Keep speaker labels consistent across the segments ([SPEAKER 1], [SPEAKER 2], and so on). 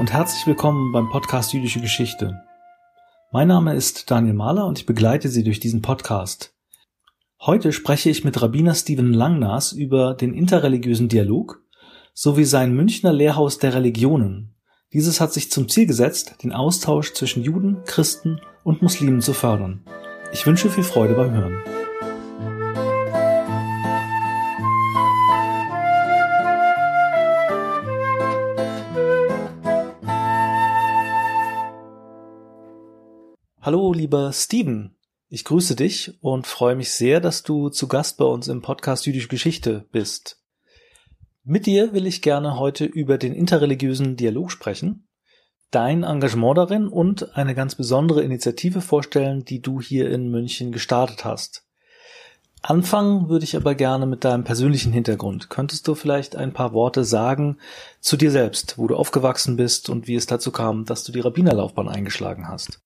[SPEAKER 1] und herzlich willkommen beim Podcast Jüdische Geschichte. Mein Name ist Daniel Mahler und ich begleite Sie durch diesen Podcast. Heute spreche ich mit Rabbiner Stephen Langnas über den interreligiösen Dialog sowie sein Münchner Lehrhaus der Religionen. Dieses hat sich zum Ziel gesetzt, den Austausch zwischen Juden, Christen und Muslimen zu fördern. Ich wünsche viel Freude beim Hören. Hallo, lieber Steven. Ich grüße dich und freue mich sehr, dass du zu Gast bei uns im Podcast Jüdische Geschichte bist. Mit dir will ich gerne heute über den interreligiösen Dialog sprechen, dein Engagement darin und eine ganz besondere Initiative vorstellen, die du hier in München gestartet hast. Anfangen würde ich aber gerne mit deinem persönlichen Hintergrund. Könntest du vielleicht ein paar Worte sagen zu dir selbst, wo du aufgewachsen bist und wie es dazu kam, dass du die Rabbinerlaufbahn eingeschlagen hast?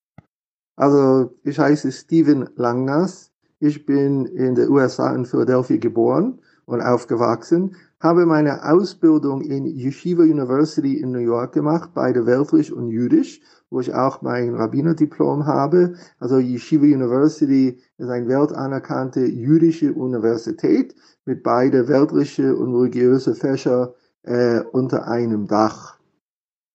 [SPEAKER 2] Also ich heiße Steven Langnas. Ich bin in den USA in Philadelphia geboren und aufgewachsen, habe meine Ausbildung in Yeshiva University in New York gemacht, beide weltlich und jüdisch, wo ich auch mein Rabbinerdiplom habe. Also Yeshiva University ist eine weltanerkannte jüdische Universität mit beide weltliche und religiöse Fächer äh, unter einem Dach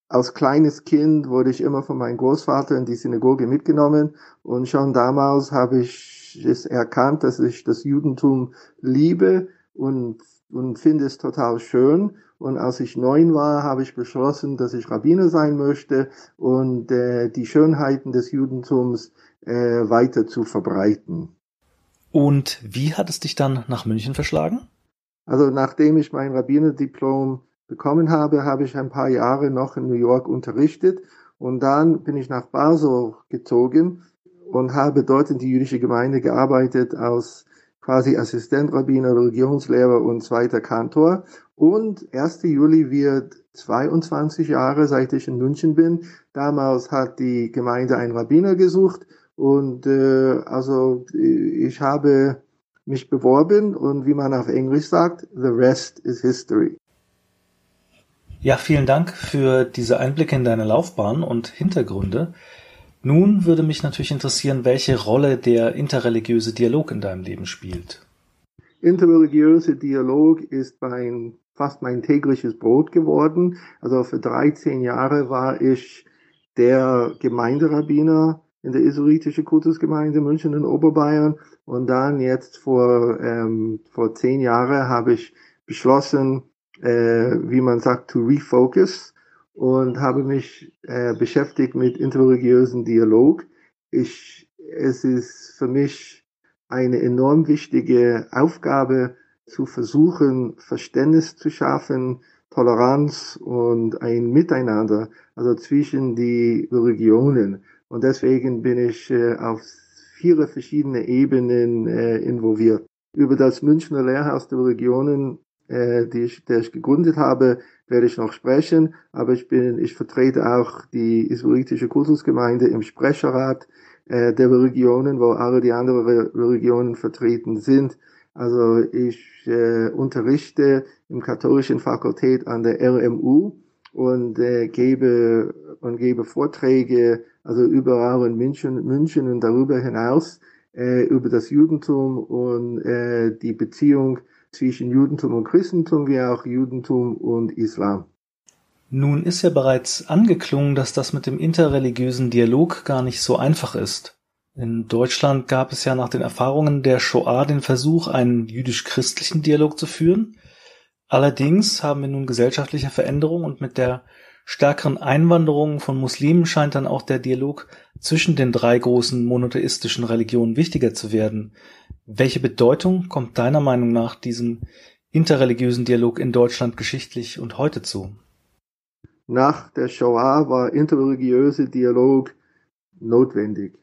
[SPEAKER 2] als kleines Kind wurde ich immer von meinem Großvater in die Synagoge mitgenommen und schon damals habe ich es erkannt, dass ich das Judentum liebe und, und finde es total schön. Und als ich neun war, habe ich beschlossen, dass ich Rabbiner sein möchte und äh, die Schönheiten des Judentums äh, weiter zu verbreiten.
[SPEAKER 1] Und wie hat es dich dann nach München verschlagen?
[SPEAKER 2] Also nachdem ich mein Rabbinerdiplom bekommen habe, habe ich ein paar Jahre noch in New York unterrichtet und dann bin ich nach Basel gezogen und habe dort in die jüdische Gemeinde gearbeitet als quasi Assistentrabbiner, Religionslehrer und zweiter Kantor. Und 1. Juli wird 22 Jahre, seit ich in München bin. Damals hat die Gemeinde einen Rabbiner gesucht und äh, also ich habe mich beworben und wie man auf Englisch sagt, the rest is history.
[SPEAKER 1] Ja, vielen Dank für diese Einblicke in deine Laufbahn und Hintergründe. Nun würde mich natürlich interessieren, welche Rolle der interreligiöse Dialog in deinem Leben spielt.
[SPEAKER 2] Interreligiöse Dialog ist mein, fast mein tägliches Brot geworden. Also für 13 Jahre war ich der Gemeinderabbiner in der israelitischen Kultusgemeinde München in Oberbayern. Und dann jetzt vor, ähm, vor zehn Jahren habe ich beschlossen, äh, wie man sagt, to refocus und habe mich äh, beschäftigt mit interreligiösen Dialog. Ich, es ist für mich eine enorm wichtige Aufgabe, zu versuchen, Verständnis zu schaffen, Toleranz und ein Miteinander, also zwischen die Religionen. Und deswegen bin ich äh, auf vier verschiedene Ebenen äh, involviert. Über das Münchner Lehrhaus der Religionen äh, die ich, der ich gegründet habe, werde ich noch sprechen. Aber ich bin, ich vertrete auch die israelitische Kultusgemeinde im Sprecherrat äh, der Religionen, wo alle die anderen Religionen vertreten sind. Also ich äh, unterrichte im katholischen Fakultät an der RMU und äh, gebe und gebe Vorträge also überall in München, München und darüber hinaus äh, über das Judentum und äh, die Beziehung zwischen Judentum und Christentum wie auch Judentum und Islam.
[SPEAKER 1] Nun ist ja bereits angeklungen, dass das mit dem interreligiösen Dialog gar nicht so einfach ist. In Deutschland gab es ja nach den Erfahrungen der Shoah den Versuch, einen jüdisch-christlichen Dialog zu führen. Allerdings haben wir nun gesellschaftliche Veränderungen und mit der stärkeren Einwanderung von Muslimen scheint dann auch der Dialog zwischen den drei großen monotheistischen Religionen wichtiger zu werden. Welche Bedeutung kommt deiner Meinung nach diesem interreligiösen Dialog in Deutschland geschichtlich und heute zu?
[SPEAKER 2] Nach der Shoah war interreligiöse Dialog notwendig.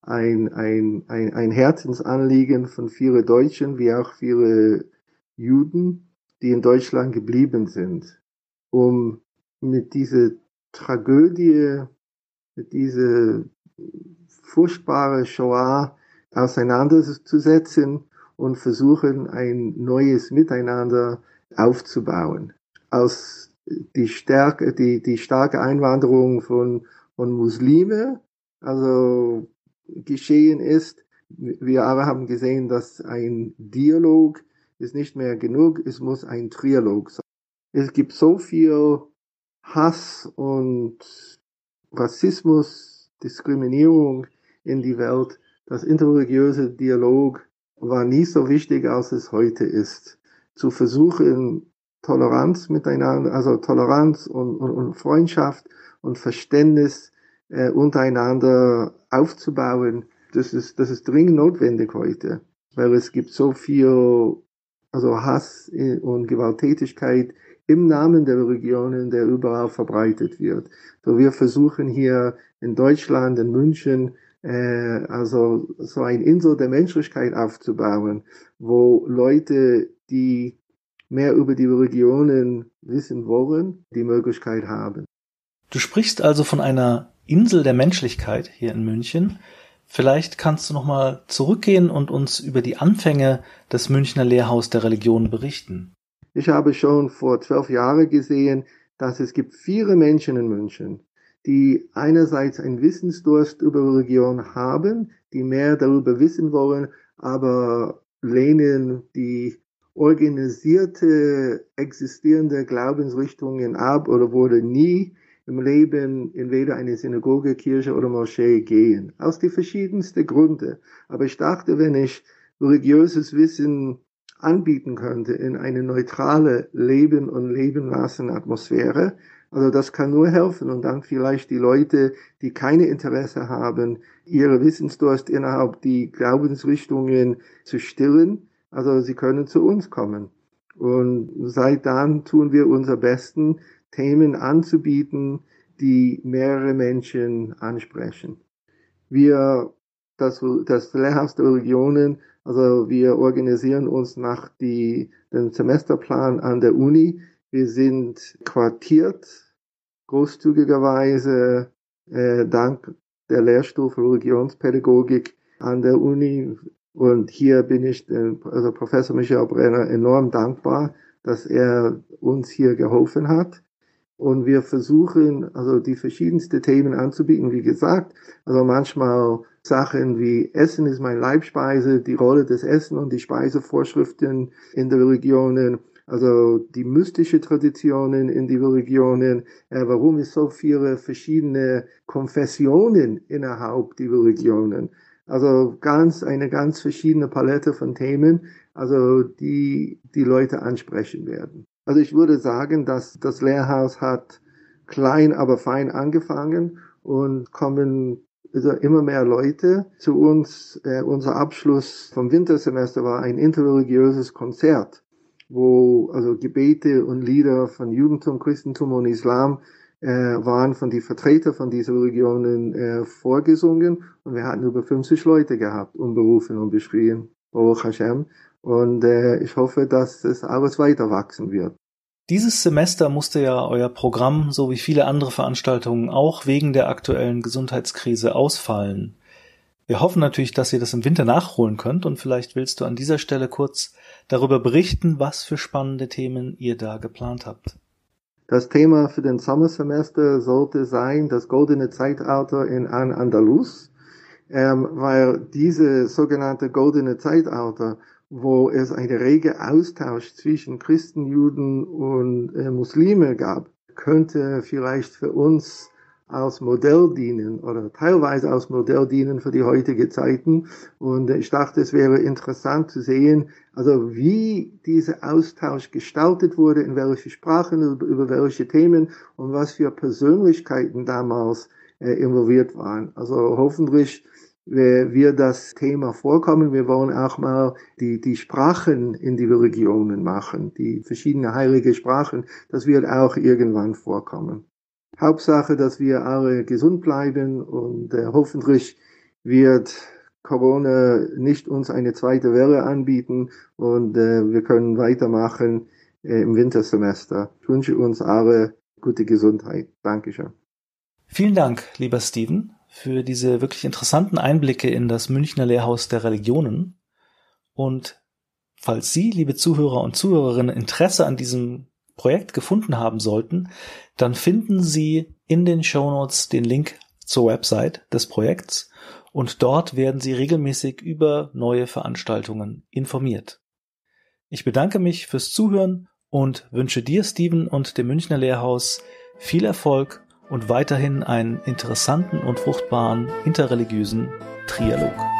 [SPEAKER 2] Ein, ein, ein, ein Herzensanliegen von vielen Deutschen wie auch vielen Juden, die in Deutschland geblieben sind, um mit dieser Tragödie, mit dieser furchtbaren Shoah auseinanderzusetzen und versuchen, ein neues Miteinander aufzubauen. Als die Stärke, die, die starke Einwanderung von, von Muslime, also geschehen ist. Wir alle haben gesehen, dass ein Dialog ist nicht mehr genug, es muss ein Trialog sein. Es gibt so viel Hass und Rassismus, Diskriminierung in die Welt. Das interreligiöse Dialog war nie so wichtig, als es heute ist. Zu versuchen, Toleranz miteinander, also Toleranz und, und, und Freundschaft und Verständnis äh, untereinander aufzubauen, das ist, das ist dringend notwendig heute, weil es gibt so viel, also Hass und Gewalttätigkeit im Namen der Regionen, der überall verbreitet wird. So wir versuchen hier in Deutschland, in München, äh, also so ein Insel der Menschlichkeit aufzubauen, wo Leute, die mehr über die Regionen wissen wollen, die Möglichkeit haben.
[SPEAKER 1] Du sprichst also von einer Insel der Menschlichkeit hier in München. Vielleicht kannst du noch mal zurückgehen und uns über die Anfänge des Münchner Lehrhaus der Religion berichten.
[SPEAKER 2] Ich habe schon vor zwölf Jahren gesehen, dass es gibt viele Menschen in München, die einerseits einen Wissensdurst über Religion haben, die mehr darüber wissen wollen, aber lehnen die organisierte existierende Glaubensrichtungen ab oder wurde nie im Leben in weder eine Synagoge, Kirche oder Moschee gehen. Aus die verschiedensten Gründe. Aber ich dachte, wenn ich religiöses Wissen anbieten könnte in eine neutrale Leben und Leben lassen Atmosphäre. Also das kann nur helfen und dann vielleicht die Leute, die keine Interesse haben, ihre Wissensdurst innerhalb die Glaubensrichtungen zu stillen. Also sie können zu uns kommen. Und seit dann tun wir unser Besten, Themen anzubieten, die mehrere Menschen ansprechen. Wir, das, das Lehrhaus der Religionen also wir organisieren uns nach die, dem Semesterplan an der Uni. Wir sind quartiert, großzügigerweise, äh, dank der Lehrstufe Religionspädagogik an der Uni. Und hier bin ich, äh, also Professor Michael Brenner, enorm dankbar, dass er uns hier geholfen hat. Und wir versuchen, also die verschiedensten Themen anzubieten, wie gesagt. Also manchmal Sachen wie Essen ist mein Leibspeise, die Rolle des Essen und die Speisevorschriften in den Religionen, also die mystische Traditionen in die Religionen, äh, warum es so viele verschiedene Konfessionen innerhalb der Religionen. Also ganz, eine ganz verschiedene Palette von Themen, also die die Leute ansprechen werden. Also ich würde sagen, dass das Lehrhaus hat klein, aber fein angefangen und kommen also immer mehr Leute zu uns. Äh, unser Abschluss vom Wintersemester war ein interreligiöses Konzert, wo also Gebete und Lieder von Judentum, Christentum und Islam äh, waren von die Vertreter von diesen Religionen äh, vorgesungen und wir hatten über 50 Leute gehabt, unberufen und beschrien. Baruch Hashem. Und äh, ich hoffe, dass es alles weiter wachsen wird.
[SPEAKER 1] Dieses Semester musste ja euer Programm, so wie viele andere Veranstaltungen auch, wegen der aktuellen Gesundheitskrise ausfallen. Wir hoffen natürlich, dass ihr das im Winter nachholen könnt und vielleicht willst du an dieser Stelle kurz darüber berichten, was für spannende Themen ihr da geplant habt.
[SPEAKER 2] Das Thema für den Sommersemester sollte sein das goldene Zeitalter in An-Andalus, ähm, weil diese sogenannte goldene Zeitalter wo es einen rege Austausch zwischen Christen, Juden und äh, Muslime gab, könnte vielleicht für uns als Modell dienen oder teilweise als Modell dienen für die heutige Zeiten. Und ich dachte, es wäre interessant zu sehen, also wie dieser Austausch gestaltet wurde, in welche Sprachen, über, welche Themen und was für Persönlichkeiten damals äh, involviert waren. Also hoffentlich wir das Thema vorkommen. Wir wollen auch mal die, die Sprachen in die Religionen machen, die verschiedenen heilige Sprachen. Das wird auch irgendwann vorkommen. Hauptsache, dass wir alle gesund bleiben und äh, hoffentlich wird Corona nicht uns eine zweite Welle anbieten und äh, wir können weitermachen äh, im Wintersemester. Ich wünsche uns alle gute Gesundheit. Dankeschön.
[SPEAKER 1] Vielen Dank, lieber Steven für diese wirklich interessanten Einblicke in das Münchner Lehrhaus der Religionen. Und falls Sie, liebe Zuhörer und Zuhörerinnen, Interesse an diesem Projekt gefunden haben sollten, dann finden Sie in den Shownotes den Link zur Website des Projekts und dort werden Sie regelmäßig über neue Veranstaltungen informiert. Ich bedanke mich fürs Zuhören und wünsche dir, Steven, und dem Münchner Lehrhaus viel Erfolg und weiterhin einen interessanten und fruchtbaren interreligiösen Trialog.